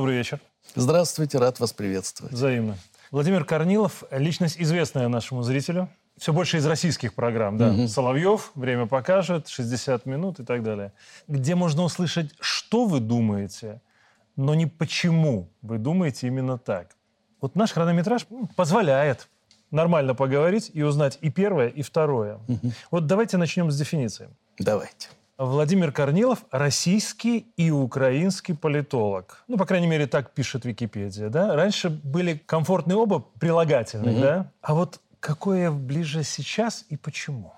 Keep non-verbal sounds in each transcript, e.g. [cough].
Добрый вечер. Здравствуйте, рад вас приветствовать. Взаимно. Владимир Корнилов – личность известная нашему зрителю. Все больше из российских программ, да. Угу. Соловьев, «Время покажет», «60 минут» и так далее. Где можно услышать, что вы думаете, но не почему вы думаете именно так. Вот наш хронометраж позволяет нормально поговорить и узнать и первое, и второе. Угу. Вот давайте начнем с дефиниции. Давайте. Владимир Корнилов – российский и украинский политолог. Ну, по крайней мере, так пишет Википедия, да? Раньше были комфортные оба прилагательные, угу. да? А вот какое ближе сейчас и почему?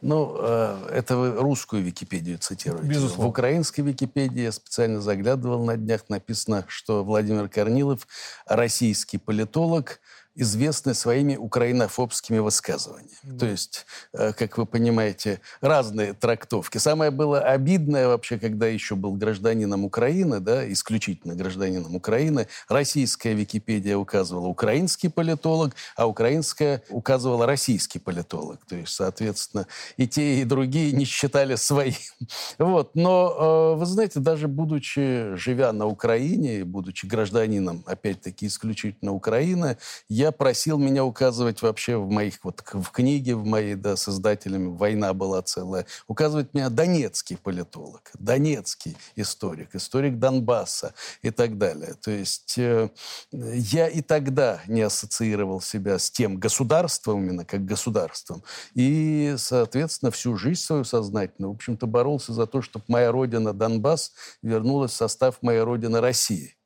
Ну, э, это вы русскую Википедию цитируете. Безусловно. В украинской Википедии я специально заглядывал на днях, написано, что Владимир Корнилов – российский политолог – известны своими украинофобскими высказываниями. Mm. То есть, э, как вы понимаете, разные трактовки. Самое было обидное вообще, когда еще был гражданином Украины, да, исключительно гражданином Украины, российская Википедия указывала украинский политолог, а украинская указывала российский политолог. То есть, соответственно, и те, и другие не считали своим. [laughs] Вот. Но, э, вы знаете, даже будучи, живя на Украине, будучи гражданином, опять-таки, исключительно Украины, я я просил меня указывать вообще в моих, вот в книге в моей, да, с издателями, «Война была целая», указывать меня донецкий политолог, донецкий историк, историк Донбасса и так далее. То есть э, я и тогда не ассоциировал себя с тем государством, именно как государством. И, соответственно, всю жизнь свою сознательно, в общем-то, боролся за то, чтобы моя родина Донбасс вернулась в состав моей родины России.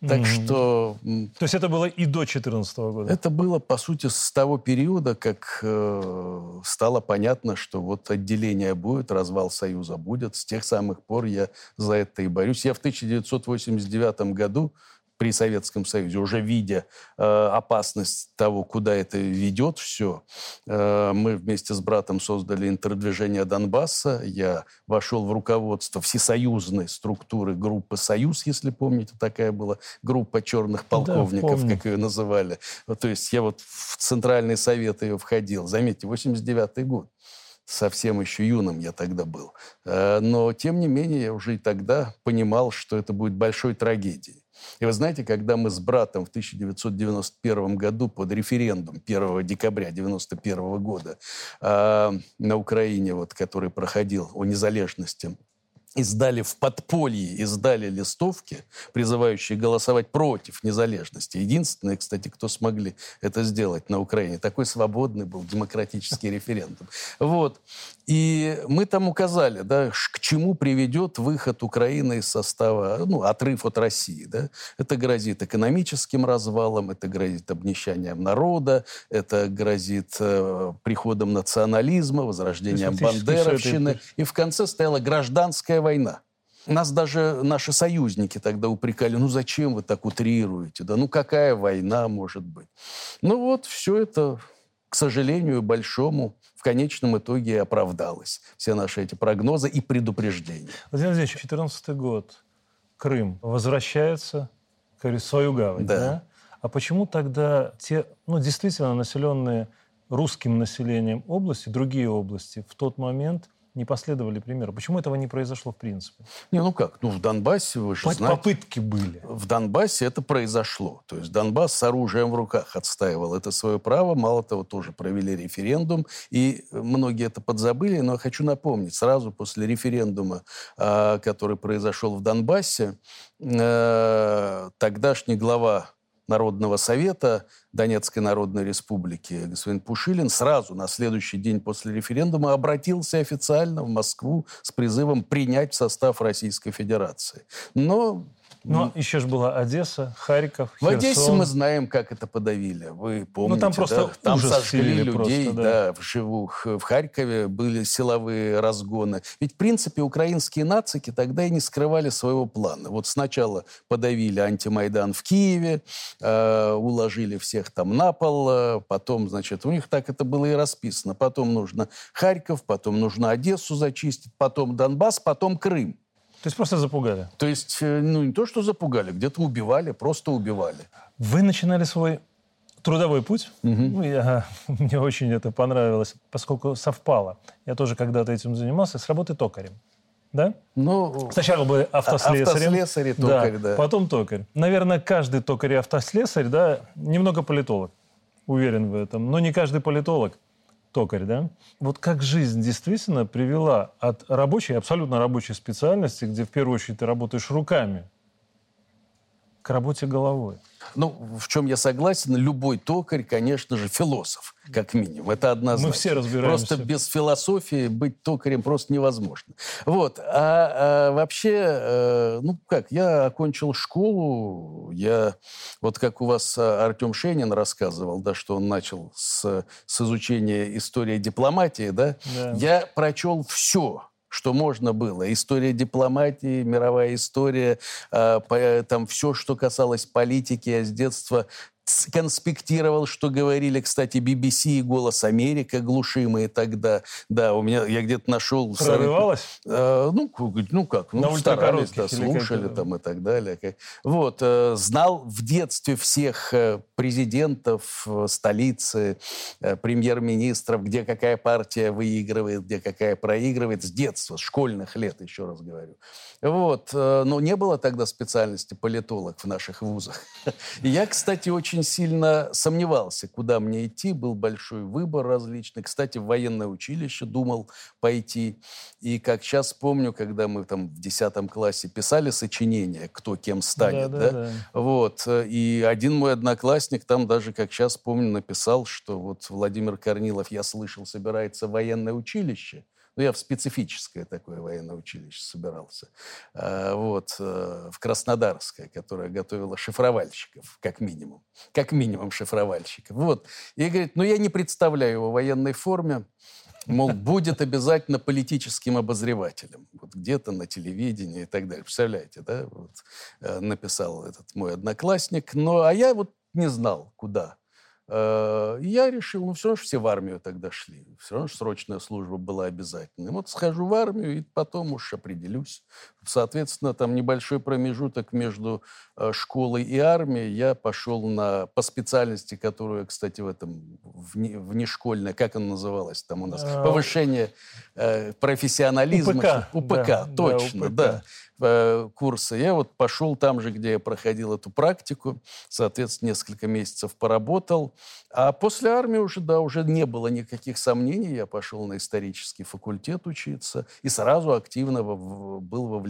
Так mm-hmm. что... То есть это было и до 2014 года? Это было, по сути, с того периода, как э, стало понятно, что вот отделение будет, развал Союза будет. С тех самых пор я за это и борюсь. Я в 1989 году при Советском Союзе, уже видя э, опасность того, куда это ведет все, э, мы вместе с братом создали интердвижение Донбасса. Я вошел в руководство всесоюзной структуры группы «Союз», если помните, такая была группа черных полковников, да, как ее называли. То есть я вот в Центральный Совет ее входил. Заметьте, 89 год совсем еще юным я тогда был. Э, но, тем не менее, я уже и тогда понимал, что это будет большой трагедией. И вы знаете, когда мы с братом в 1991 году под референдум 1 декабря 1991 года э, на Украине, вот, который проходил о незалежности издали в подполье, издали листовки, призывающие голосовать против незалежности. Единственные, кстати, кто смогли это сделать на Украине. Такой свободный был демократический [laughs] референдум. Вот. И мы там указали, да, к чему приведет выход Украины из состава, ну, отрыв от России. Да? Это грозит экономическим развалом, это грозит обнищанием народа, это грозит э, приходом национализма, возрождением бандеровщины. И в конце стояла гражданская война. Нас даже наши союзники тогда упрекали, ну зачем вы так утрируете, да ну какая война может быть. Ну вот все это, к сожалению, большому в конечном итоге оправдалось. Все наши эти прогнозы и предупреждения. Владимир Владимирович, 2014 год. Крым возвращается в свою гавань. Да. да? А почему тогда те, ну, действительно населенные русским населением области, другие области в тот момент – не последовали примеру? Почему этого не произошло в принципе? Не, ну как? Ну, в Донбассе, вы же знаете... Попытки были. В Донбассе это произошло. То есть Донбасс с оружием в руках отстаивал это свое право. Мало того, тоже провели референдум. И многие это подзабыли. Но я хочу напомнить, сразу после референдума, а, который произошел в Донбассе, э, тогдашний глава Народного совета Донецкой Народной Республики господин Пушилин сразу на следующий день после референдума обратился официально в Москву с призывом принять в состав Российской Федерации. Но но еще же была Одесса, Харьков, В Одессе мы знаем, как это подавили. Вы помните, ну, там просто да? Там сожгли людей, просто, да. да, вживую. В Харькове были силовые разгоны. Ведь, в принципе, украинские нацики тогда и не скрывали своего плана. Вот сначала подавили антимайдан в Киеве, э, уложили всех там на пол, э, потом, значит, у них так это было и расписано. Потом нужно Харьков, потом нужно Одессу зачистить, потом Донбасс, потом Крым. То есть просто запугали? То есть, э, ну, не то, что запугали, где-то убивали, просто убивали. Вы начинали свой трудовой путь. Угу. Ну, я, [laughs] мне очень это понравилось, поскольку совпало. Я тоже когда-то этим занимался с работы токарем. да? Ну, Сначала бы автослесарем. Автослесари, токарь, да. Потом токарь. Наверное, каждый токарь и автослесарь, да, немного политолог. Уверен в этом. Но не каждый политолог токарь, да? Вот как жизнь действительно привела от рабочей, абсолютно рабочей специальности, где в первую очередь ты работаешь руками, к работе головой. Ну, в чем я согласен, любой токарь, конечно же, философ, как минимум. Это однозначно. Мы все разбираемся. Просто без философии быть токарем просто невозможно. Вот. А, а вообще, э, ну как, я окончил школу, я, вот как у вас Артем Шенин рассказывал, да, что он начал с, с изучения истории дипломатии, да, Да. я прочел все что можно было. История дипломатии, мировая история, по- там все, что касалось политики. Я с детства конспектировал, что говорили, кстати, BBC и «Голос Америка» глушимые тогда. Да, у меня, я где-то нашел... Прорывалось? Э, ну, ну как, ну, На старались, да, слушали там и так далее. Вот, э, знал в детстве всех э, президентов э, столицы, э, премьер-министров, где какая партия выигрывает, где какая проигрывает, с детства, с школьных лет, еще раз говорю. Вот, э, но не было тогда специальности политолог в наших вузах. [laughs] Я, кстати, очень сильно сомневался, куда мне идти. Был большой выбор различный. Кстати, в военное училище думал пойти. И как сейчас помню, когда мы там в 10 классе писали сочинение, кто кем станет, да? Да-да-да. Вот. э, И один мой одноклассник там даже, как сейчас помню, написал, что вот Владимир Корнилов, я слышал, собирается в военное училище. Ну, я в специфическое такое военное училище собирался. А, Вот, э, в Краснодарское, которое готовило шифровальщиков, как минимум. Как минимум шифровальщиков. Вот. И говорит, ну, я не представляю его в военной форме. Мол, будет обязательно политическим обозревателем. Вот где-то на телевидении и так далее. Представляете, да? Вот, э, написал этот мой одноклассник. Но, а я вот не знал, куда. Э, Я решил, ну все равно ж все в армию тогда шли. Все равно срочная служба была обязательной. Вот схожу в армию и потом уж определюсь. Соответственно, там небольшой промежуток между э, школой и армией. Я пошел на, по специальности, которую, кстати, в этом вне, внешкольная, как она называлась там у нас? А, Повышение э, профессионализма. УПК, УПК, да, да, точно, УПК. да э, курсы. Я вот пошел там же, где я проходил эту практику, соответственно, несколько месяцев поработал. А после армии уже, да, уже не было никаких сомнений. Я пошел на исторический факультет учиться и сразу активно был вовлечен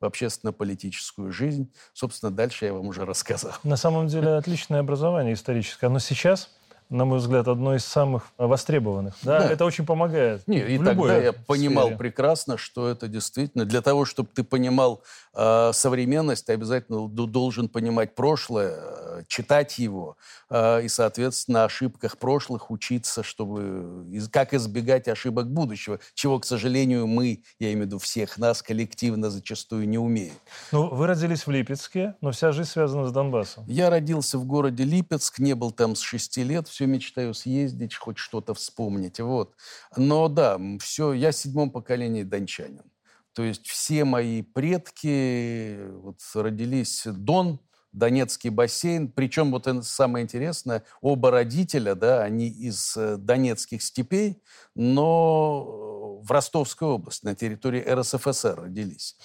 в общественно-политическую жизнь. Собственно, дальше я вам уже рассказал. На самом деле отличное образование историческое. Но сейчас, на мой взгляд, одно из самых востребованных. Да, Да. это очень помогает. Не, и тогда я понимал сфере. прекрасно, что это действительно для того, чтобы ты понимал э, современность, ты обязательно должен понимать прошлое, э, читать его э, и, соответственно, на ошибках прошлых учиться, чтобы из- как избегать ошибок будущего, чего, к сожалению, мы, я имею в виду всех нас, коллективно зачастую не умеем. Ну, вы родились в Липецке, но вся жизнь связана с Донбассом. Я родился в городе Липецк, не был там с шести лет, все мечтаю съездить, хоть что-то вспомнить, вот. Но да, все, я в седьмом поколении дончанин. То есть все мои предки вот, родились Дон, Донецкий бассейн. Причем вот самое интересное, оба родителя, да, они из э, донецких степей, но в Ростовской области, на территории РСФСР родились.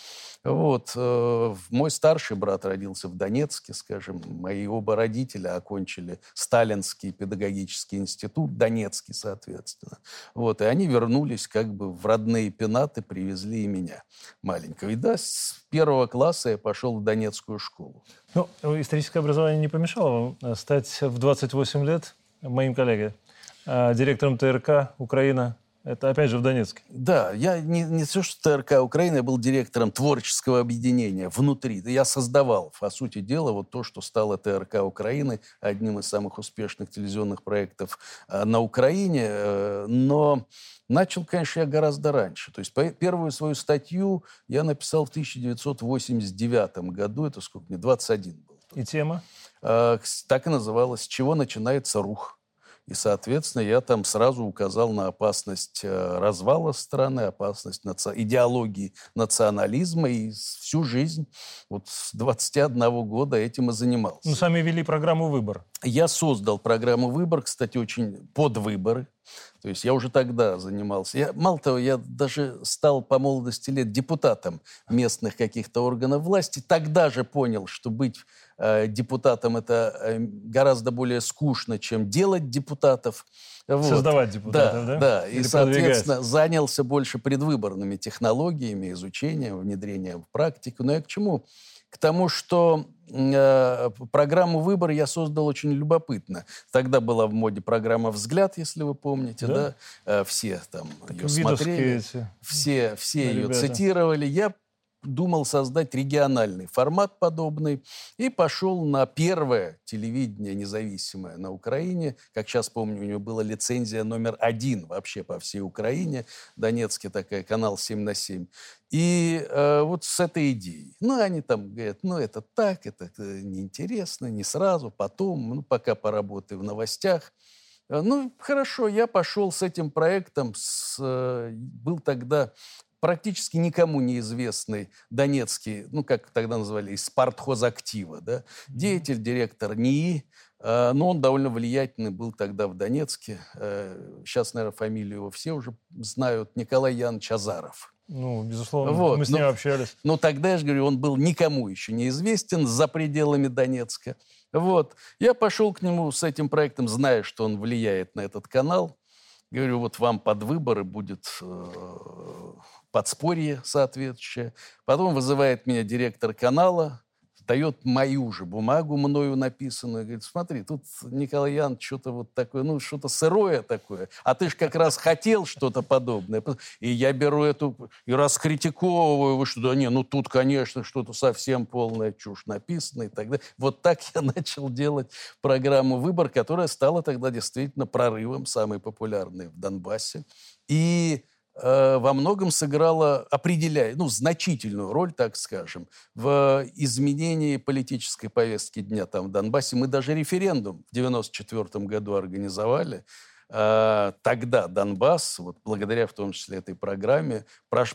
Вот. э, Мой старший брат родился в Донецке, скажем. Мои оба родителя окончили Сталинский педагогический институт, Донецкий, соответственно. Вот. И они вернулись как бы в родные пенаты, привезли и меня маленького. И да, с первого класса я пошел в Донецкую школу. Ну, историческое образование не помешало вам э, стать в 28 лет моим коллегой, э, директором ТРК Украина. Это опять же в Донецке. Да, я не, не все, что ТРК Украины, я был директором творческого объединения внутри. Я создавал, по сути дела, вот то, что стало ТРК Украины, одним из самых успешных телевизионных проектов э, на Украине. Э, но начал, конечно, я гораздо раньше. То есть первую свою статью я написал в 1989 году. Это сколько мне? 21 был. И тема? Кс- Так и называлось «С чего начинается рух?». И, соответственно, я там сразу указал на опасность э, развала страны, опасность наци- идеологии национализма. И всю жизнь, вот с 21 года этим и занимался. Ну, сами вели программу «Выбор». Я создал программу «Выбор», кстати, очень под выборы. То есть я уже тогда занимался. Я, мало того, я даже стал по молодости лет депутатом местных каких-то органов власти. Тогда же понял, что быть э, депутатом это э, гораздо более скучно, чем делать депутатов. Вот. Создавать депутатов, да? Да, да. И, соответственно, занялся больше предвыборными технологиями, изучением, внедрением в практику. Но я к чему? К тому, что э, программу «Выбор» я создал очень любопытно. Тогда была в моде программа «Взгляд», если вы помните, да? да? Э, все там так ее смотрели, эти... все, все ее ребята. цитировали. Я думал создать региональный формат подобный и пошел на первое телевидение независимое на Украине. Как сейчас помню, у него была лицензия номер один вообще по всей Украине. Донецкий такой канал 7 на 7. И э, вот с этой идеей. Ну, они там говорят, ну, это так, это неинтересно, не сразу, потом, ну, пока поработаю в новостях. Э, ну, хорошо, я пошел с этим проектом. С, э, был тогда практически никому неизвестный донецкий, ну, как тогда называли, из партхозактива, да, деятель, директор НИИ, э, но он довольно влиятельный был тогда в Донецке. Сейчас, наверное, фамилию его все уже знают. Николай Янович Азаров. Ну, безусловно, вот. мы с ним но, общались. Но тогда, я же говорю, он был никому еще неизвестен за пределами Донецка. Вот. Я пошел к нему с этим проектом, зная, что он влияет на этот канал. Говорю, вот вам под выборы будет э, подспорье соответствующее. Потом вызывает меня директор канала, дает мою же бумагу, мною написанную, говорит, смотри, тут Николай Ян что-то вот такое, ну, что-то сырое такое, а ты же как раз хотел что-то подобное. И я беру эту и раскритиковываю, вы что, да не, ну, тут, конечно, что-то совсем полная чушь написана и так далее. Вот так я [laughs] начал делать программу «Выбор», которая стала тогда действительно прорывом, самой популярной в Донбассе. И во многом сыграла, определяя, ну, значительную роль, так скажем, в изменении политической повестки дня там в Донбассе. Мы даже референдум в 1994 году организовали, тогда Донбасс, вот благодаря в том числе этой программе,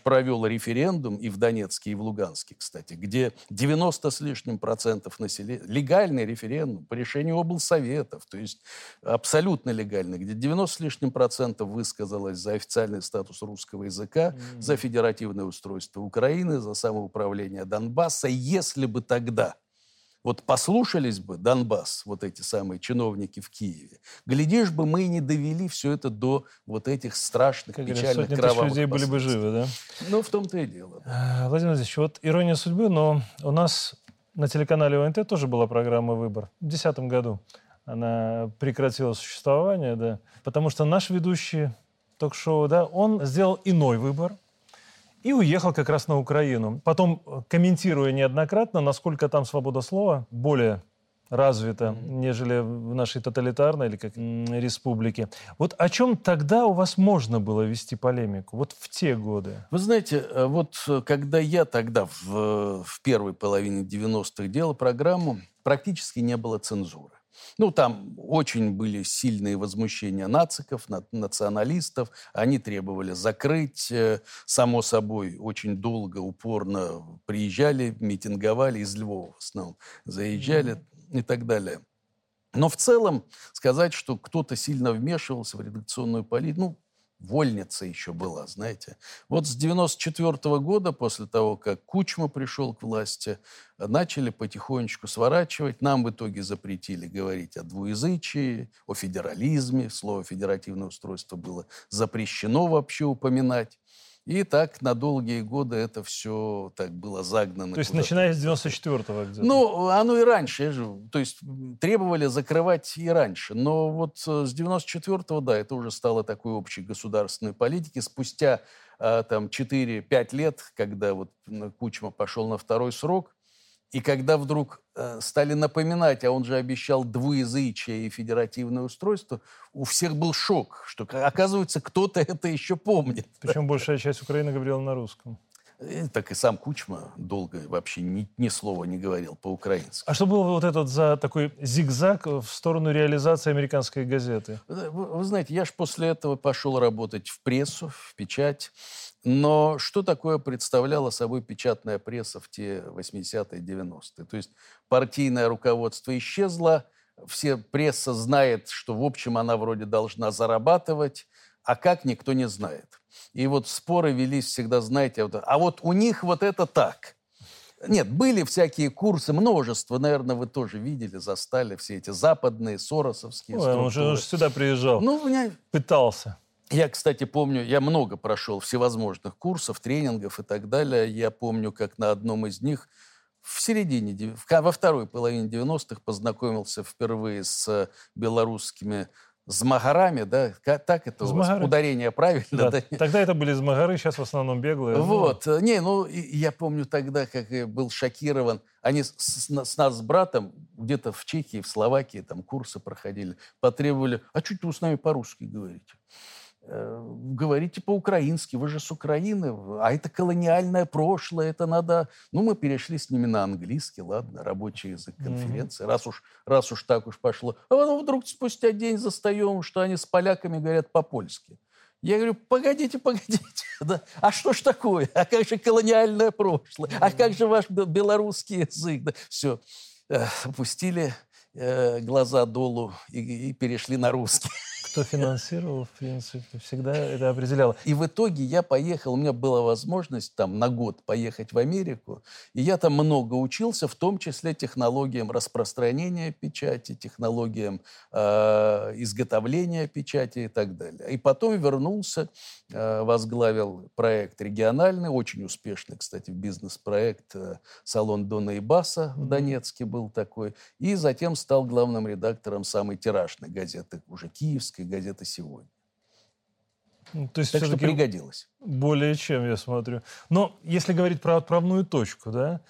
провел референдум и в Донецке, и в Луганске, кстати, где 90 с лишним процентов населения, легальный референдум по решению облсоветов, то есть абсолютно легальный, где 90 с лишним процентов высказалось за официальный статус русского языка, mm-hmm. за федеративное устройство Украины, за самоуправление Донбасса. Если бы тогда вот послушались бы Донбасс, вот эти самые чиновники в Киеве, глядишь бы, мы и не довели все это до вот этих страшных, как печальных, говорят, кровавых людей были бы живы, да? Ну, в том-то и дело. Да. Владимир Владимирович, вот ирония судьбы, но у нас на телеканале ОНТ тоже была программа «Выбор» в 2010 году. Она прекратила существование, да, потому что наш ведущий ток-шоу, да, он сделал иной выбор – и уехал как раз на Украину. Потом, э, комментируя неоднократно, насколько там свобода слова более развита, mm-hmm. нежели в нашей тоталитарной или как республике. Вот о чем тогда у вас можно было вести полемику? Вот в те годы. Вы знаете, э, вот э, когда я тогда в, в первой половине 90-х делал программу, практически не было цензуры. Ну, там очень были сильные возмущения нациков, националистов. Они требовали закрыть. Э, само собой, очень долго, упорно приезжали, митинговали из Львова в основном. Заезжали mm-hmm. и так далее. Но в целом сказать, что кто-то сильно вмешивался в редакционную политику, ну, вольница еще была, знаете. Вот с 94 -го года, после того, как Кучма пришел к власти, начали потихонечку сворачивать. Нам в итоге запретили говорить о двуязычии, о федерализме. Слово «федеративное устройство» было запрещено вообще упоминать. И так на долгие годы это все так было загнано. То есть начиная с 94-го где-то? Ну, оно и раньше. Же, то есть требовали закрывать и раньше. Но вот э, с 94-го, да, это уже стало такой общей государственной политикой. Спустя э, там 4-5 лет, когда вот Кучма пошел на второй срок, и когда вдруг э, стали напоминать, а он же обещал двуязычие и федеративное устройство, у всех был шок, что, оказывается, кто-то это еще помнит. Причем большая часть Украины говорила на русском. И, так и сам Кучма долго вообще ни, ни слова не говорил по-украински. А что было вот этот за такой зигзаг в сторону реализации американской газеты? Вы, вы знаете, я же после этого пошел работать в прессу, в печать. Но что такое представляла собой печатная пресса в те 80-е, 90-е? То есть партийное руководство исчезло, все пресса знает, что, в общем, она вроде должна зарабатывать, а как никто не знает. И вот споры велись всегда, знаете, вот, а вот у них вот это так. Нет, были всякие курсы, множество, наверное, вы тоже видели, застали все эти западные, соросовские Ой, он, уже, он же сюда приезжал, ну, у меня... пытался. Я, кстати, помню, я много прошел всевозможных курсов, тренингов и так далее. Я помню, как на одном из них в середине, во второй половине 90-х познакомился впервые с белорусскими Змагарами, да? Так это Змагары. у вас ударение правильно? Да. да? Тогда это были змагары, сейчас в основном беглые. Вот. Ну... Не, ну, я помню тогда, как я был шокирован. Они с, с, с нас с братом где-то в Чехии, в Словакии там курсы проходили, потребовали, а чуть вы с нами по-русски говорите? Э, говорите по-украински, вы же с Украины, а это колониальное прошлое, это надо... Ну, мы перешли с ними на английский, ладно, рабочий язык конференции, mm-hmm. раз, уж, раз уж так уж пошло. А потом вдруг спустя день застаем, что они с поляками говорят по-польски. Я говорю, погодите, погодите, [laughs] да? а что ж такое? А как же колониальное прошлое? А как же ваш белорусский язык? Да? Все, опустили э, глаза долу и, и перешли на русский [laughs] кто финансировал, в принципе, всегда это определяло. И в итоге я поехал, у меня была возможность там на год поехать в Америку, и я там много учился, в том числе технологиям распространения печати, технологиям э, изготовления печати и так далее. И потом вернулся, э, возглавил проект региональный, очень успешный, кстати, бизнес-проект э, «Салон Дона и Баса» в Донецке был такой, и затем стал главным редактором самой тиражной газеты, уже киевской, русской газеты «Сегодня». Ну, то есть так что пригодилось. Более чем, я смотрю. Но если говорить про отправную точку, да,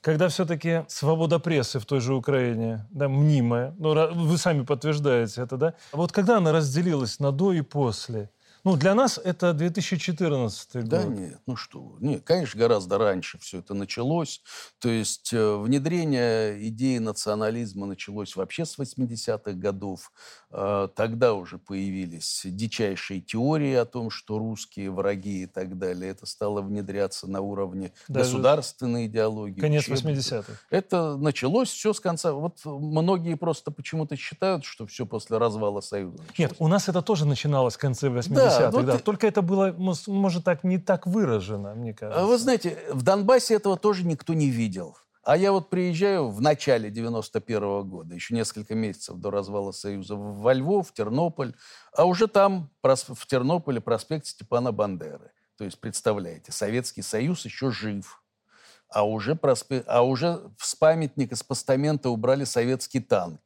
когда все-таки свобода прессы в той же Украине, да, мнимая, ну, вы сами подтверждаете это, да, вот когда она разделилась на до и после, ну, для нас это 2014 год. Да нет, ну что Нет, конечно, гораздо раньше все это началось. То есть э, внедрение идеи национализма началось вообще с 80-х годов. Э, тогда уже появились дичайшие теории о том, что русские враги и так далее. Это стало внедряться на уровне Даже государственной идеологии. Конец 80-х. Это началось все с конца. Вот многие просто почему-то считают, что все после развала Союза началось. Нет, у нас это тоже начиналось в конце 80-х. Да, 50-х, вот да. Только это было, может, так не так выражено, мне кажется. Вы знаете, в Донбассе этого тоже никто не видел. А я вот приезжаю в начале 91 -го года, еще несколько месяцев до развала Союза, во Львов, в Тернополь, а уже там, в Тернополе, проспект Степана Бандеры. То есть, представляете, Советский Союз еще жив. А уже, проспе... а уже с памятника, с постамента убрали советский танк.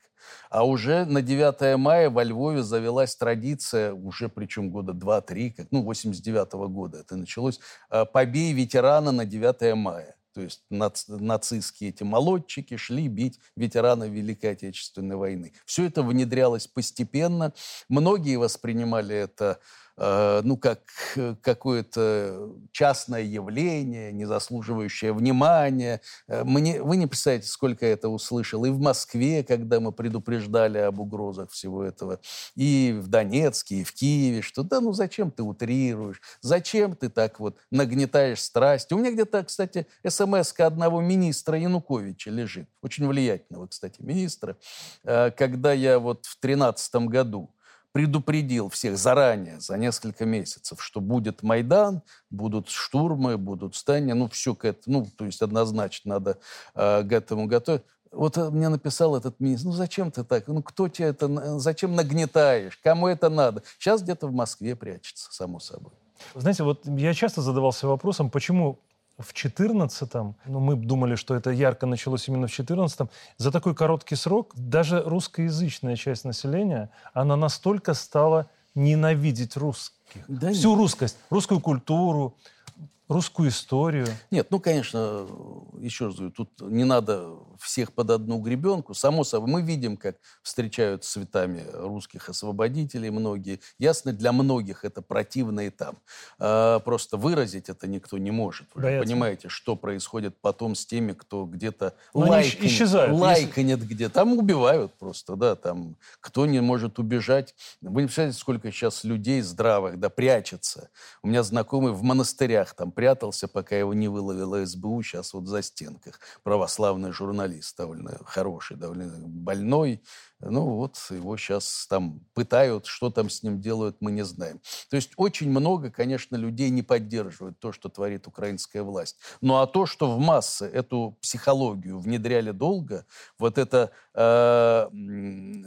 А уже на 9 мая во Львове завелась традиция, уже причем года 2-3, как, ну, 89 -го года это началось, э, побей ветерана на 9 мая. То есть нац, нацистские эти молодчики шли бить ветеранов Великой Отечественной войны. Все это внедрялось постепенно. Многие воспринимали это Э, ну, как э, какое-то частное явление, не заслуживающее внимания. Э, мне, вы не представляете, сколько я это услышал. И в Москве, когда мы предупреждали об угрозах всего этого, и в Донецке, и в Киеве, что да, ну зачем ты утрируешь, зачем ты так вот нагнетаешь страсть. У меня где-то, кстати, смс одного министра Януковича лежит, очень влиятельного, кстати, министра, когда я вот в 2013 году предупредил всех заранее, за несколько месяцев, что будет Майдан, будут штурмы, будут стания, ну, все к этому, ну, то есть однозначно надо э, к этому готовить. Вот э, мне написал этот министр, ну зачем ты так, ну кто тебе это, зачем нагнетаешь, кому это надо? Сейчас где-то в Москве прячется, само собой. Знаете, вот я часто задавался вопросом, почему в 14-м, ну, мы думали, что это ярко началось именно в 14-м, за такой короткий срок даже русскоязычная часть населения, она настолько стала ненавидеть русских. Да Всю нет. русскость, русскую культуру, русскую историю. Нет, ну, конечно, еще раз говорю, тут не надо всех под одну гребенку. Само собой, мы видим, как встречают цветами русских освободителей многие. Ясно, для многих это противно и там. А, просто выразить это никто не может. Вы да, понимаете, что происходит потом с теми, кто где-то лайканет, исчезают. лайканет если... где. Там убивают просто, да, там кто не может убежать. Вы не представляете, сколько сейчас людей здравых, да, прячется. У меня знакомые в монастырях там прятался, пока его не выловила СБУ, сейчас вот за стенках. Православный журналист, довольно хороший, довольно больной. Ну вот его сейчас там пытают, что там с ним делают, мы не знаем. То есть очень много, конечно, людей не поддерживают то, что творит украинская власть. Ну а то, что в массы эту психологию внедряли долго, вот это, э,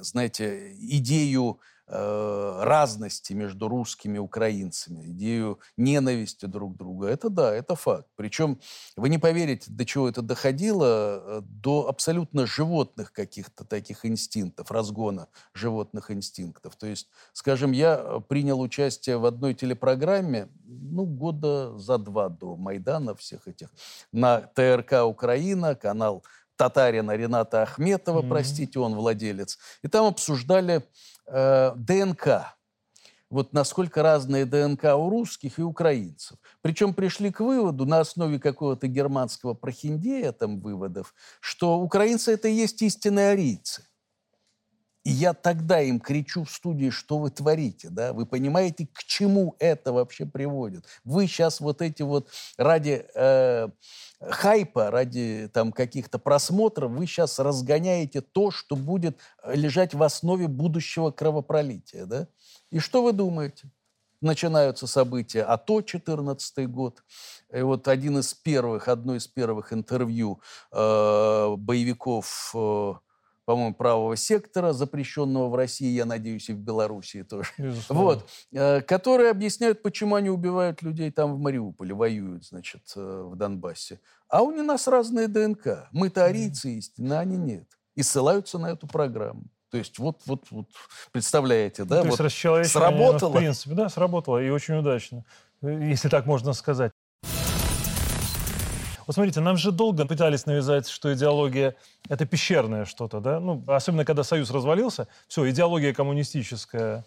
знаете, идею разности между русскими и украинцами, идею ненависти друг к другу. Это да, это факт. Причем вы не поверите, до чего это доходило, э, до абсолютно животных каких-то таких инстинктов, разгона животных инстинктов. То есть, скажем, я э, принял участие в одной телепрограмме, ну, года за два до Майдана всех этих, на ТРК «Украина», канал татарина Рената Ахметова, mm-hmm. простите, он владелец. И там обсуждали э, ДНК. Вот насколько разные ДНК у русских и украинцев. Причем пришли к выводу на основе какого-то германского прохиндея там выводов, что украинцы это и есть истинные арийцы. И я тогда им кричу в студии, что вы творите, да? Вы понимаете, к чему это вообще приводит? Вы сейчас вот эти вот ради э, хайпа, ради там каких-то просмотров, вы сейчас разгоняете то, что будет э, лежать в основе будущего кровопролития, да? И что вы думаете? Начинаются события АТО, 14 год. И вот один из первых, одно из первых интервью э, боевиков э, по-моему, правого сектора, запрещенного в России, я надеюсь, и в Белоруссии тоже. Безусловно. Вот, э, которые объясняют, почему они убивают людей там в Мариуполе, воюют, значит, э, в Донбассе. А у нас разные ДНК. Мы-то арийцы истинно, а они нет. И ссылаются на эту программу. То есть вот, вот, вот представляете, да? Ну, то вот есть сработало. В принципе, да, сработало и очень удачно, если так можно сказать. Вот смотрите, нам же долго пытались навязать, что идеология — это пещерное что-то, да? Ну, особенно когда Союз развалился, все, идеология коммунистическая,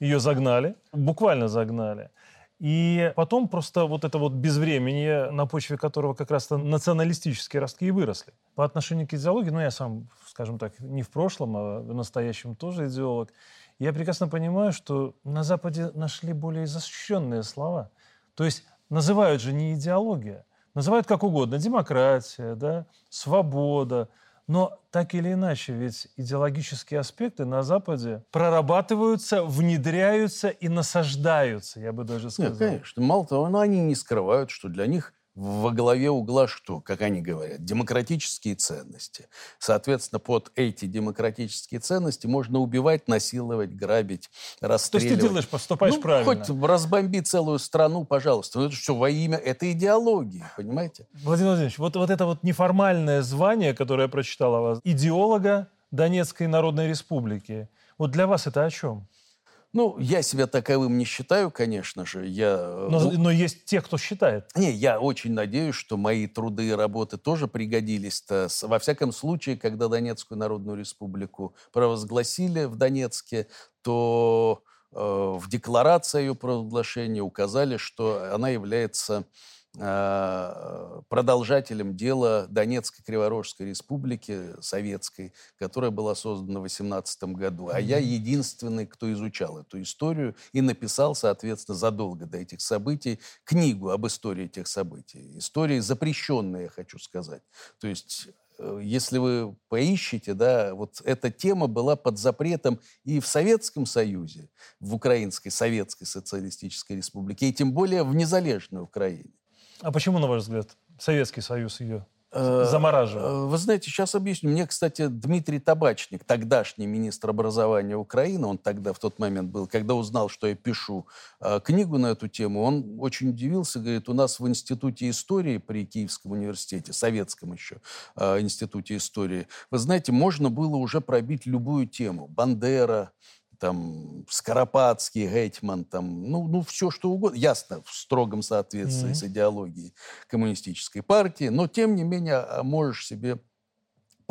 ее загнали, буквально загнали. И потом просто вот это вот безвременье, на почве которого как раз-то националистические ростки и выросли. По отношению к идеологии, ну, я сам, скажем так, не в прошлом, а в настоящем тоже идеолог, я прекрасно понимаю, что на Западе нашли более защищенные слова. То есть называют же не идеология, Называют как угодно. Демократия, да, свобода. Но так или иначе, ведь идеологические аспекты на Западе прорабатываются, внедряются и насаждаются, я бы даже сказал. Нет, конечно. Мало того, но они не скрывают, что для них во главе угла что, как они говорят, демократические ценности. Соответственно, под эти демократические ценности можно убивать, насиловать, грабить, расстреливать. То есть ты делаешь, поступаешь ну, правильно. Хоть разбомби целую страну, пожалуйста. Но это все во имя этой идеологии, понимаете? Владимир Владимирович, вот, вот это вот неформальное звание, которое я прочитал о вас, идеолога Донецкой Народной Республики, вот для вас это о чем? Ну, я себя таковым не считаю, конечно же. Я... Э, но, но есть те, кто считает. Не, я очень надеюсь, что мои труды и работы тоже пригодились-то. Во всяком случае, когда Донецкую Народную Республику провозгласили в Донецке, то э, в декларации ее провозглашения указали, что она является продолжателем дела Донецкой Криворожской республики советской, которая была создана в 18 году. А я единственный, кто изучал эту историю и написал, соответственно, задолго до этих событий книгу об истории этих событий. Истории запрещенные, я хочу сказать. То есть э, если вы поищете, да, вот эта тема была под запретом и в Советском Союзе, в Украинской Советской Социалистической Республике, и тем более в незалежной Украине. А почему, на ваш взгляд, Советский Союз ее э, замораживал? Э, вы знаете, сейчас объясню. Мне, кстати, Дмитрий Табачник, тогдашний министр образования Украины, он тогда в тот момент был, когда узнал, что я пишу э, книгу на эту тему, он очень удивился, говорит, у нас в Институте истории при Киевском университете, советском еще Институте истории, вы знаете, можно было уже пробить любую тему. Бандера, там, Скоропадский, Гетман, там, ну, ну, все что угодно. Ясно, в строгом соответствии mm-hmm. с идеологией коммунистической партии, но, тем не менее, а, можешь себе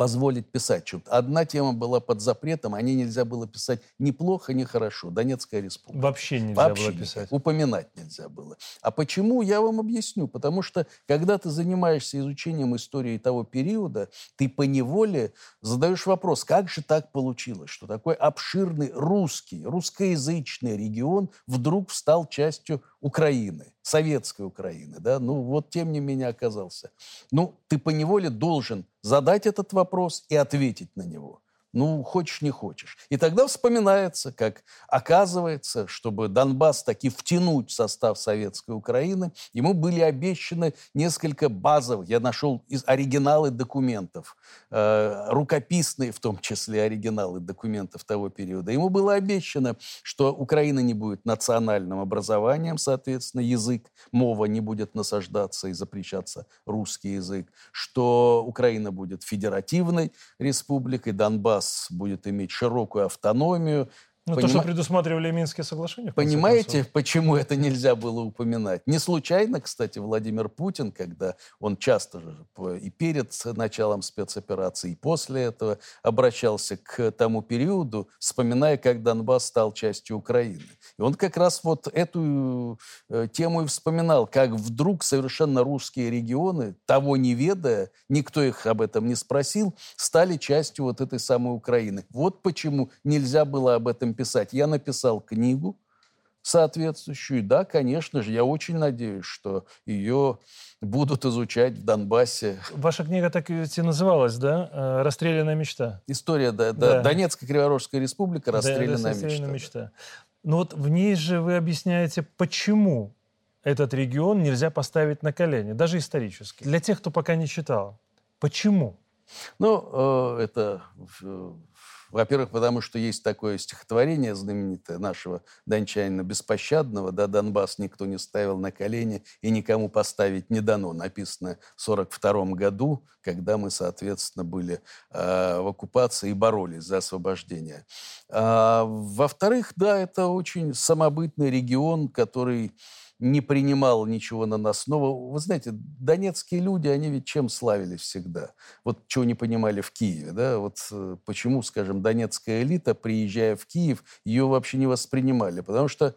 позволить писать что-то. Одна тема была под запретом, о ней нельзя было писать ни плохо, ни хорошо. Донецкая республика. Вообще нельзя Вообще было писать. Упоминать нельзя было. А почему, я вам объясню. Потому что, когда ты занимаешься изучением истории того периода, ты по неволе задаешь вопрос, как же так получилось, что такой обширный русский, русскоязычный регион вдруг стал частью Украины, советской Украины, да, ну вот тем не менее оказался. Ну, ты поневоле должен задать этот вопрос и ответить на него. Ну, хочешь, не хочешь. И тогда вспоминается, как оказывается, чтобы Донбасс таки втянуть в состав Советской Украины, ему были обещаны несколько базовых, я нашел из оригиналы документов, э, рукописные в том числе оригиналы документов того периода. Ему было обещано, что Украина не будет национальным образованием, соответственно, язык, мова не будет насаждаться и запрещаться русский язык, что Украина будет федеративной республикой, Донбасс Донбасс будет иметь широкую автономию, ну, Поним... то, что предусматривали Минские соглашения. Понимаете, почему это нельзя было упоминать? Не случайно, кстати, Владимир Путин, когда он часто же и перед началом спецоперации, и после этого обращался к тому периоду, вспоминая, как Донбасс стал частью Украины. И он как раз вот эту э, тему и вспоминал, как вдруг совершенно русские регионы, того не ведая, никто их об этом не спросил, стали частью вот этой самой Украины. Вот почему нельзя было об этом писать. Я написал книгу соответствующую. Да, конечно же, я очень надеюсь, что ее будут изучать в Донбассе. Ваша книга так и называлась, да? Э, «Расстрелянная мечта». История, да. да. да. Донецкая Криворожская республика «Расстрелянная, да, расстрелянная мечта». мечта. Но вот в ней же вы объясняете, почему этот регион нельзя поставить на колени, даже исторически. Для тех, кто пока не читал. Почему? Ну, э, это во-первых, потому что есть такое стихотворение знаменитое нашего дончанина Беспощадного, да, Донбасс никто не ставил на колени и никому поставить не дано, написано в 1942 году, когда мы, соответственно, были э, в оккупации и боролись за освобождение. А, во-вторых, да, это очень самобытный регион, который не принимал ничего на нас нового. Вы знаете, донецкие люди, они ведь чем славились всегда? Вот чего не понимали в Киеве, да? Вот э, почему, скажем, донецкая элита, приезжая в Киев, ее вообще не воспринимали? Потому что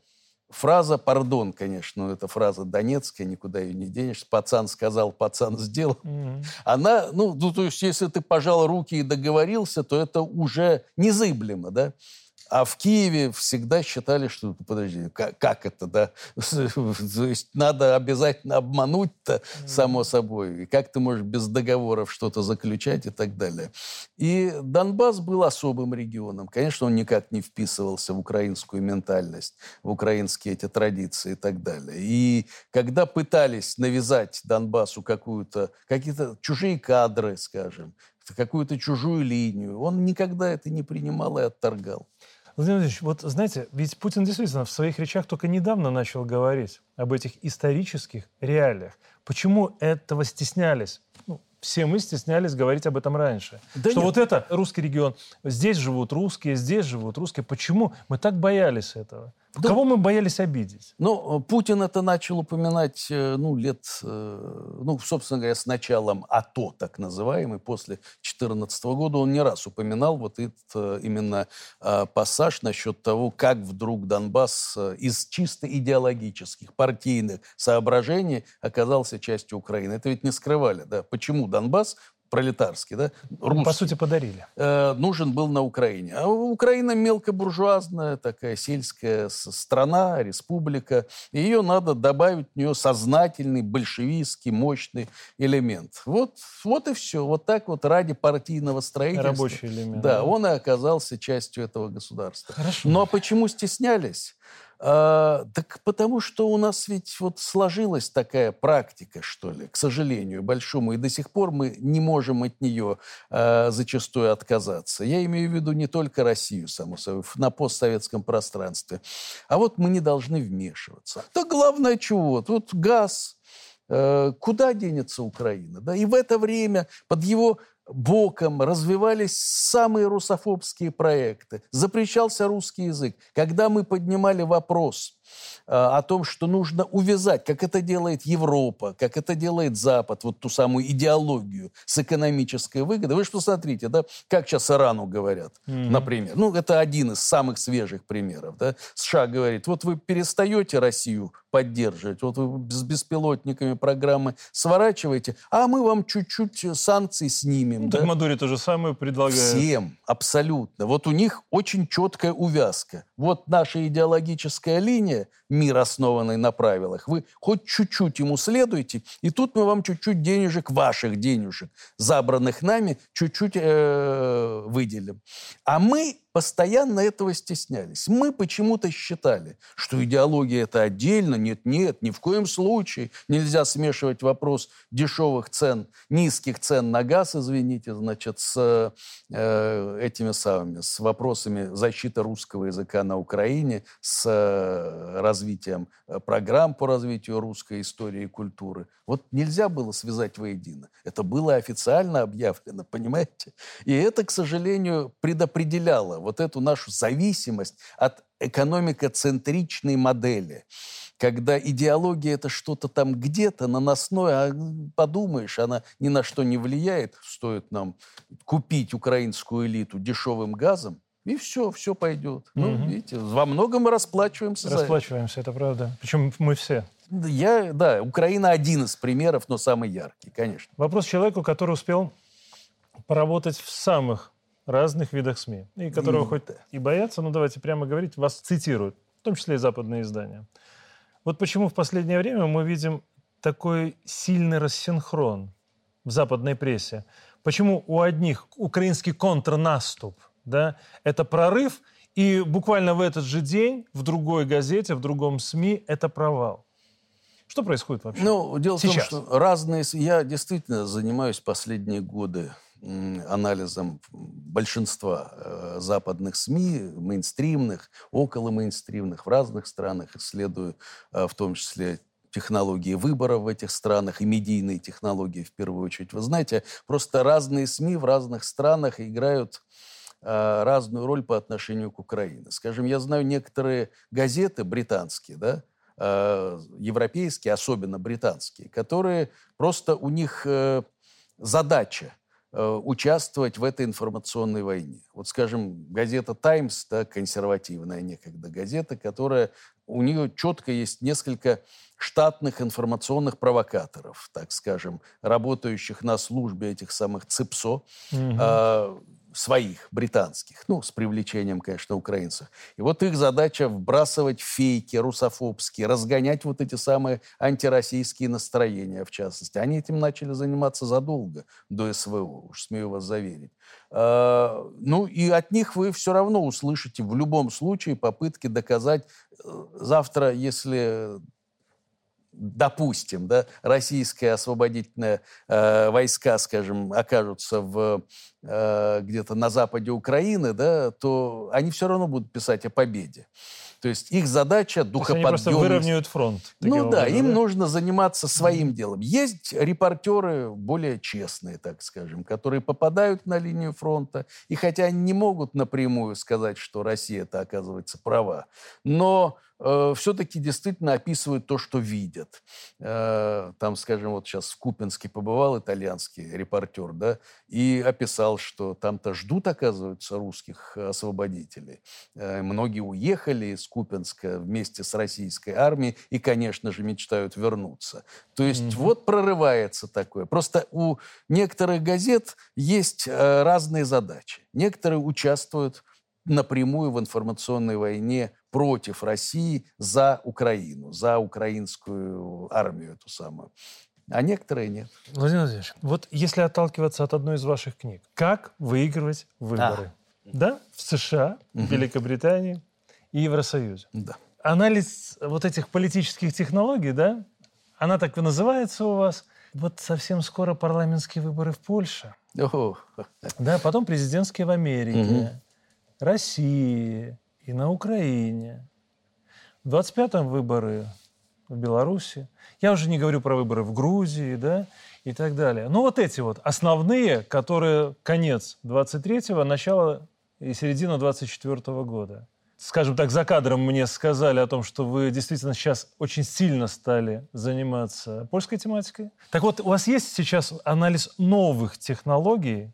фраза «пардон», конечно, ну, это фраза донецкая, никуда ее не денешь. Пацан сказал, пацан сделал. Mm-hmm. Она, ну, ну, то есть, если ты пожал руки и договорился, то это уже незыблемо, да? А в Киеве всегда считали, что, подожди, как, как это, да? [laughs] То есть надо обязательно обмануть-то, само собой. И как ты можешь без договоров что-то заключать и так далее. И Донбасс был особым регионом. Конечно, он никак не вписывался в украинскую ментальность, в украинские эти традиции и так далее. И когда пытались навязать Донбассу какую-то, какие-то чужие кадры, скажем, какую-то чужую линию, он никогда это не принимал и отторгал. Владимир Владимирович, вот знаете, ведь Путин действительно в своих речах только недавно начал говорить об этих исторических реалиях. Почему этого стеснялись? Ну, все мы стеснялись говорить об этом раньше. Да что нет. вот это русский регион, здесь живут русские, здесь живут русские. Почему мы так боялись этого? Да. Кого мы боялись обидеть? Ну, Путин это начал упоминать, э, ну, лет, э, ну, собственно говоря, с началом АТО, так называемый, после 2014 года он не раз упоминал вот этот э, именно пассаж насчет того, как вдруг Донбасс из чисто идеологических, партийных соображений оказался частью Украины. Это ведь не скрывали, да. Почему Донбасс пролетарский, да, русский, по сути, подарили. Э, нужен был на Украине. А Украина мелкобуржуазная такая сельская страна, республика. И ее надо добавить в нее сознательный, большевистский, мощный элемент. Вот, вот и все. Вот так вот ради партийного строительства. Рабочий элемент. Да, он и оказался частью этого государства. Хорошо. Но почему стеснялись? А, так потому что у нас ведь вот сложилась такая практика, что ли, к сожалению, большому, и до сих пор мы не можем от нее а, зачастую отказаться. Я имею в виду не только Россию, само собой, на постсоветском пространстве. А вот мы не должны вмешиваться. Да главное чего? Тут газ, э, Куда денется Украина? Да? И в это время под его боком развивались самые русофобские проекты. Запрещался русский язык. Когда мы поднимали вопрос Э, о том, что нужно увязать, как это делает Европа, как это делает Запад, вот ту самую идеологию с экономической выгодой. Вы же посмотрите, да, как сейчас Ирану говорят, mm-hmm. например. Ну, это один из самых свежих примеров. Да. США говорит, вот вы перестаете Россию поддерживать, вот вы с беспилотниками программы сворачиваете, а мы вам чуть-чуть санкций снимем. Ну, да? Так Мадури то же самое предлагает. Всем, абсолютно. Вот у них очень четкая увязка. Вот наша идеологическая линия, мир, основанный на правилах. Вы хоть чуть-чуть ему следуете, и тут мы вам чуть-чуть денежек, ваших денежек, забранных нами, чуть-чуть э, выделим. А мы постоянно этого стеснялись. Мы почему-то считали, что идеология это отдельно. Нет, нет, ни в коем случае нельзя смешивать вопрос дешевых цен, низких цен на газ, извините, значит, с э, этими самыми, с вопросами защиты русского языка на Украине, с э, развитием э, программ по развитию русской истории и культуры. Вот нельзя было связать воедино. Это было официально объявлено, понимаете? И это, к сожалению, предопределяло вот эту нашу зависимость от экономикоцентричной модели когда идеология это что-то там где-то наносное, а подумаешь, она ни на что не влияет, стоит нам купить украинскую элиту дешевым газом, и все, все пойдет. Mm-hmm. Ну, видите, во многом мы расплачиваемся Расплачиваемся, это правда. Причем мы все. Я, да, Украина один из примеров, но самый яркий, конечно. Вопрос человеку, который успел поработать в самых разных видах СМИ, и которого mm. хоть и боятся, но давайте прямо говорить, вас цитируют, в том числе и западные издания. Вот почему в последнее время мы видим такой сильный рассинхрон в западной прессе. Почему у одних украинский контрнаступ, да, это прорыв, и буквально в этот же день в другой газете, в другом СМИ это провал. Что происходит вообще? Ну, дело Сейчас. в том, что разные... Я действительно занимаюсь последние годы анализом большинства э, западных СМИ, мейнстримных, около мейнстримных, в разных странах, исследую э, в том числе технологии выборов в этих странах и медийные технологии в первую очередь. Вы знаете, просто разные СМИ в разных странах играют э, разную роль по отношению к Украине. Скажем, я знаю некоторые газеты британские, да, европейские, особенно британские, которые просто у них задача участвовать в этой информационной войне. Вот, скажем, газета «Таймс», да, консервативная некогда газета, которая, у нее четко есть несколько штатных информационных провокаторов, так скажем, работающих на службе этих самых ЦИПСО, угу. э, своих, британских, ну, с привлечением, конечно, украинцев. И вот их задача вбрасывать фейки русофобские, разгонять вот эти самые антироссийские настроения, в частности. Они этим начали заниматься задолго до СВО, уж смею вас заверить. А, ну, и от них вы все равно услышите в любом случае попытки доказать э, завтра, если допустим, да, российские освободительные э, войска, скажем, окажутся в, э, где-то на западе Украины, да, то они все равно будут писать о победе. То есть их задача духоподъемность. они просто выровняют фронт. Ну да, им да? нужно заниматься своим mm-hmm. делом. Есть репортеры более честные, так скажем, которые попадают на линию фронта, и хотя они не могут напрямую сказать, что Россия это оказывается права, но э, все-таки действительно описывают то, что видят. Э, там, скажем, вот сейчас в Купинске побывал итальянский репортер, да, и описал, что там-то ждут, оказывается, русских освободителей. Э, многие уехали из Купинска вместе с российской армией и, конечно же, мечтают вернуться. То есть mm-hmm. вот прорывается такое. Просто у некоторых газет есть э, разные задачи. Некоторые участвуют напрямую в информационной войне против России за Украину, за украинскую армию эту самую. А некоторые нет. Владимир Владимирович, вот если отталкиваться от одной из ваших книг, как выигрывать выборы? А. Да, в США, угу. в Великобритании и Евросоюзе. Да. Анализ вот этих политических технологий, да, она так и называется у вас. Вот совсем скоро парламентские выборы в Польше. О. Да, потом президентские в Америке. Угу. России и на Украине. В 25-м выборы в Беларуси. Я уже не говорю про выборы в Грузии, да, и так далее. Но вот эти вот основные, которые конец 23-го, начало и середина 24-го года. Скажем так, за кадром мне сказали о том, что вы действительно сейчас очень сильно стали заниматься польской тематикой. Так вот, у вас есть сейчас анализ новых технологий,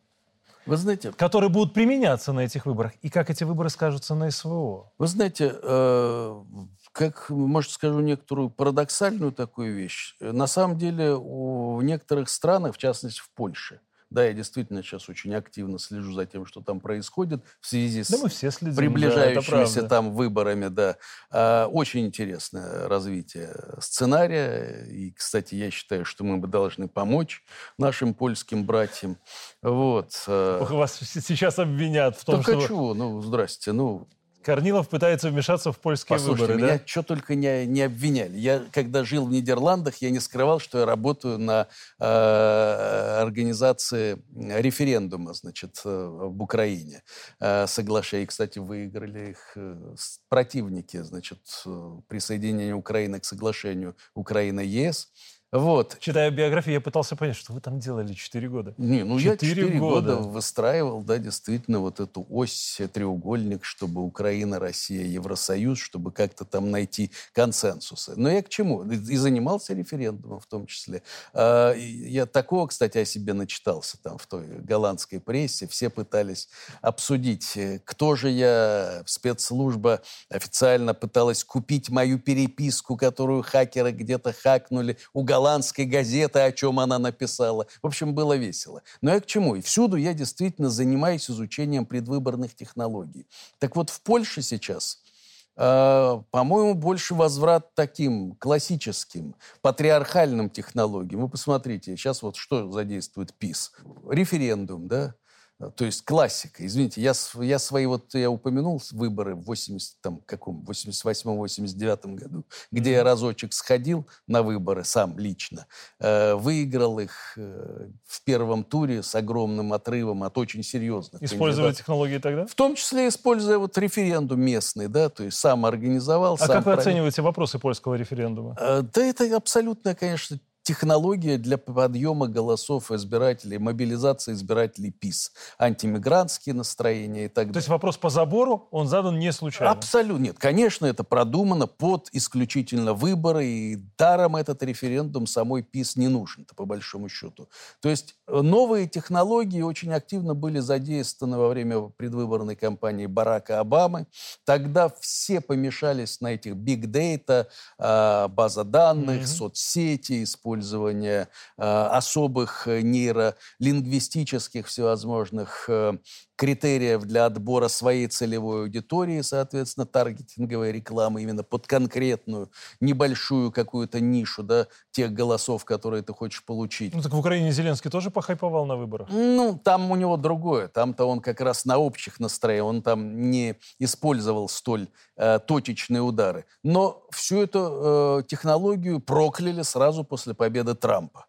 вы знаете, которые будут применяться на этих выборах, и как эти выборы скажутся на СВО? Вы знаете, э, как, может, скажу некоторую парадоксальную такую вещь. На самом деле, у, в некоторых странах, в частности в Польше, Да, я действительно сейчас очень активно слежу за тем, что там происходит в связи с да мы все следим, приближающимися да, там выборами. Да. А, очень интересное развитие сценария. И, кстати, я считаю, что мы бы должны помочь нашим польским братьям. Вот. Ох, вас сейчас обвинят в том, так что... а чего? Ну, здрасте. Ну, Корнилов пытается вмешаться в польские Послушайте, выборы, меня да? что только не, не обвиняли. Я, когда жил в Нидерландах, я не скрывал, что я работаю на э, организации референдума, значит, э, в Украине. Э, соглашение. Кстати, выиграли их э, противники, значит, э, присоединения Украины к соглашению Украина-ЕС. Вот. Читая биографию, я пытался понять, что вы там делали 4 года. Не, ну 4 я 4 года. года выстраивал, да, действительно, вот эту ось, треугольник, чтобы Украина, Россия, Евросоюз, чтобы как-то там найти консенсусы. Но я к чему? И занимался референдумом в том числе. А, я такого, кстати, о себе начитался там в той голландской прессе. Все пытались обсудить, э, кто же я, спецслужба официально пыталась купить мою переписку, которую хакеры где-то хакнули, уголовно голландской газеты, о чем она написала. В общем, было весело. Но я к чему? И всюду я действительно занимаюсь изучением предвыборных технологий. Так вот, в Польше сейчас э, по-моему, больше возврат таким классическим, патриархальным технологиям. Вы посмотрите, сейчас вот что задействует ПИС. Референдум, да? То есть классика. Извините, я, я свои, вот я упомянул выборы в 80, там, каком, 88-89 году, где я разочек сходил на выборы сам лично, э, выиграл их э, в первом туре с огромным отрывом от очень серьезных Использовали кандидатов. технологии тогда? В том числе используя вот референдум местный, да, то есть сам организовал. А сам как вы провел. оцениваете вопросы польского референдума? Э, да это абсолютно, конечно, технология для подъема голосов избирателей, мобилизации избирателей ПИС, антимигрантские настроения и так далее. То есть вопрос по забору, он задан не случайно? Абсолютно нет. Конечно, это продумано под исключительно выборы, и даром этот референдум самой ПИС не нужен, по большому счету. То есть э, новые технологии очень активно были задействованы во время предвыборной кампании Барака Обамы. Тогда все помешались на этих data, а, база данных, mm-hmm. соцсети, использование использования э, особых э, нейролингвистических всевозможных э, критериев для отбора своей целевой аудитории, соответственно, таргетинговой рекламы именно под конкретную небольшую какую-то нишу, да, тех голосов, которые ты хочешь получить. Ну так в Украине Зеленский тоже похайповал на выборах? Ну, там у него другое. Там-то он как раз на общих настроениях, он там не использовал столь э, точечные удары. Но всю эту э, технологию прокляли сразу после победы Трампа,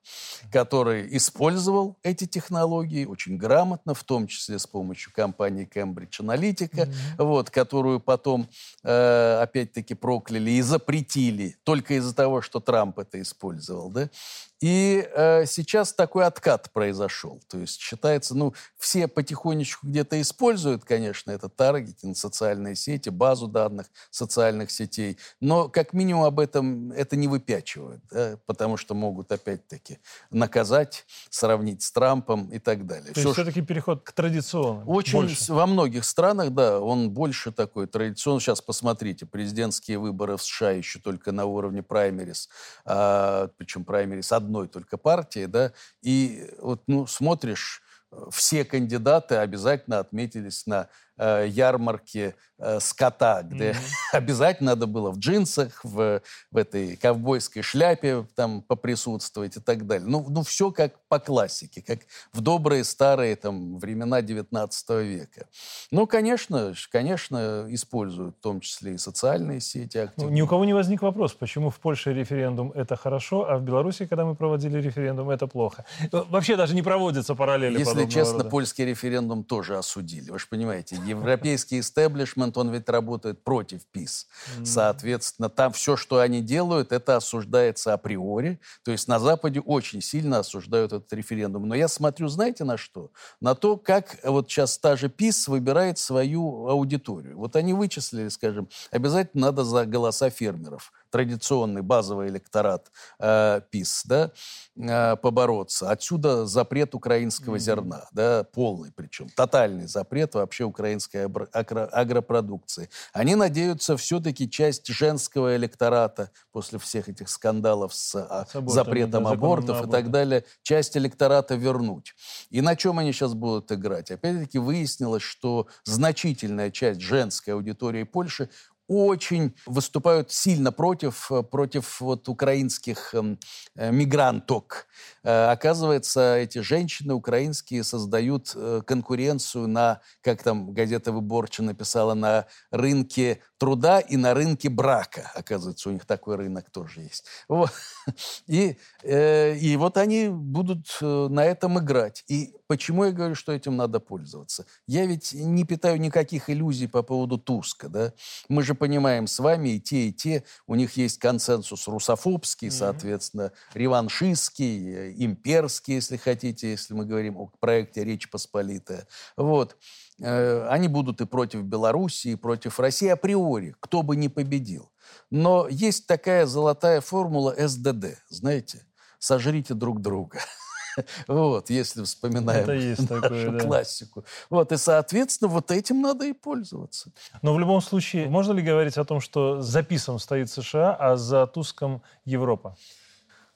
который использовал эти технологии очень грамотно, в том числе с помощью помощью компании Cambridge Analytica, mm-hmm. вот, которую потом, э, опять-таки, прокляли и запретили только из-за того, что Трамп это использовал. Да? И э, сейчас такой откат произошел. То есть считается, ну, все потихонечку где-то используют, конечно, это таргетинг, социальные сети, базу данных социальных сетей, но как минимум об этом это не выпячивают, да, потому что могут опять-таки наказать, сравнить с Трампом и так далее. То Все, есть все-таки переход к традиционному? Очень больше. во многих странах, да, он больше такой традиционный. Сейчас посмотрите, президентские выборы в США еще только на уровне праймерис, а, причем праймерис одно одной только партии, да, и вот, ну, смотришь, э, все кандидаты обязательно отметились на э, ярмарке э, скота, где mm-hmm. [laughs] обязательно надо было в джинсах, в, в этой ковбойской шляпе там поприсутствовать и так далее. Ну, ну, все как по классике, как в добрые старые там времена 19 века. Ну, конечно, конечно, используют в том числе и социальные сети ну, активно. Ну, ни у кого не возник вопрос, почему в Польше референдум это хорошо, а в Беларуси, когда мы проводили референдум, это плохо. Вообще даже не проводятся параллели Если честно, рода. польский референдум тоже осудили. Вы же понимаете, европейский истеблишмент, он ведь работает против ПИС. Соответственно, там все, что они делают, это осуждается априори. То есть на Западе очень сильно осуждают этот референдум. Но я смотрю, знаете, на что? На то, как вот сейчас та же ПИС выбирает свою аудиторию. Вот они вычислили, скажем, обязательно надо за голоса фермеров традиционный базовый электорат э, ПИС, да, э, побороться. Отсюда запрет украинского mm-hmm. зерна, да, полный причем, тотальный запрет вообще украинской агро- агропродукции. Они надеются все-таки часть женского электората после всех этих скандалов с, а, с абортами, запретом да, абортов и так далее, часть электората вернуть. И на чем они сейчас будут играть? Опять-таки выяснилось, что значительная часть женской аудитории Польши очень выступают сильно против, э, против вот украинских эм, э, мигранток. Э, оказывается, эти женщины украинские создают конкуренцию на, как там газета «Выборча» написала, на рынке труда и на рынке брака. Оказывается, у них такой рынок тоже есть. Вот. И, и вот они будут на этом играть. И почему я говорю, что этим надо пользоваться? Я ведь не питаю никаких иллюзий по поводу Туска. Да? Мы же понимаем с вами, и те, и те, у них есть консенсус русофобский, mm-hmm. соответственно, реваншистский, имперский, если хотите, если мы говорим о проекте «Речь Посполитая». Вот. Э, они будут и против Белоруссии, и против России априори, кто бы ни победил. Но есть такая золотая формула СДД, знаете, сожрите друг друга. [laughs] [laughs] Вот, если вспоминаем Это есть [laughs] нашу такое, да. классику. Вот, и, соответственно, вот этим надо и пользоваться. Но в любом случае, можно ли говорить о том, что за ПИСом стоит США, а за Туском Европа?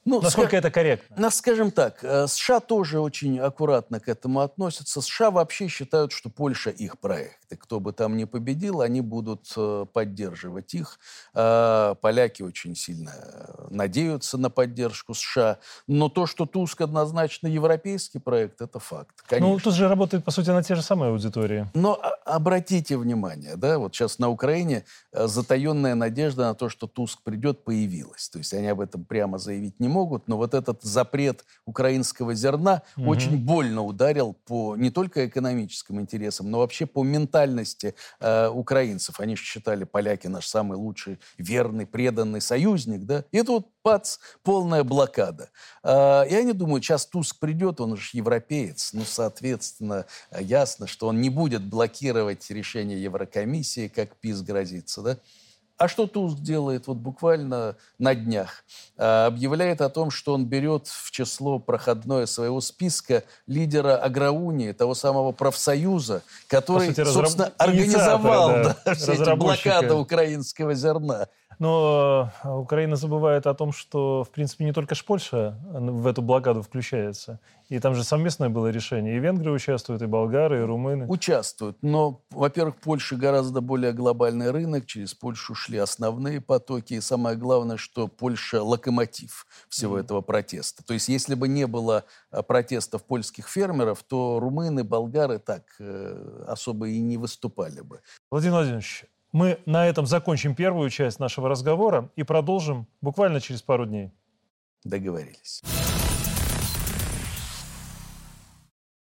Ну, Насколько скаж... это корректно? Скажем так, э, США тоже очень аккуратно к этому относятся. США вообще считают, что Польша их проект. Кто бы там ни победил, они будут э, поддерживать их. А, поляки очень сильно э, надеются на поддержку США. Но то, что Туск однозначно европейский проект, это факт. Ну, конечно. Ну, тут же работает, по сути, на те же самые аудитории. Но а, обратите внимание, да, вот сейчас на Украине затаенная надежда на то, что Туск придет, появилась. То есть они об этом прямо заявить не могут но вот этот запрет украинского зерна угу. очень больно ударил по не только экономическим интересам, но вообще по ментальности э, украинцев. Они считали, поляки наш самый лучший, верный, преданный союзник, да? И тут, пац, полная блокада. Э, и они думают, сейчас Туск придет, он же европеец, ну, соответственно, ясно, что он не будет блокировать решение Еврокомиссии, как ПИС грозится, да? А что Туск делает вот буквально на днях? А, объявляет о том, что он берет в число проходное своего списка лидера Агроунии, того самого профсоюза, который, сути, собственно, организовал да, да, блокаду украинского зерна. Но э, Украина забывает о том, что, в принципе, не только ж Польша в эту блокаду включается. И там же совместное было решение. И венгры участвуют, и болгары, и румыны. Участвуют. Но, во-первых, Польша гораздо более глобальный рынок. Через Польшу шли основные потоки. И самое главное, что Польша – локомотив всего mm-hmm. этого протеста. То есть, если бы не было э, протестов польских фермеров, то румыны, болгары так э, особо и не выступали бы. Владимир Владимирович, мы на этом закончим первую часть нашего разговора и продолжим буквально через пару дней. Договорились.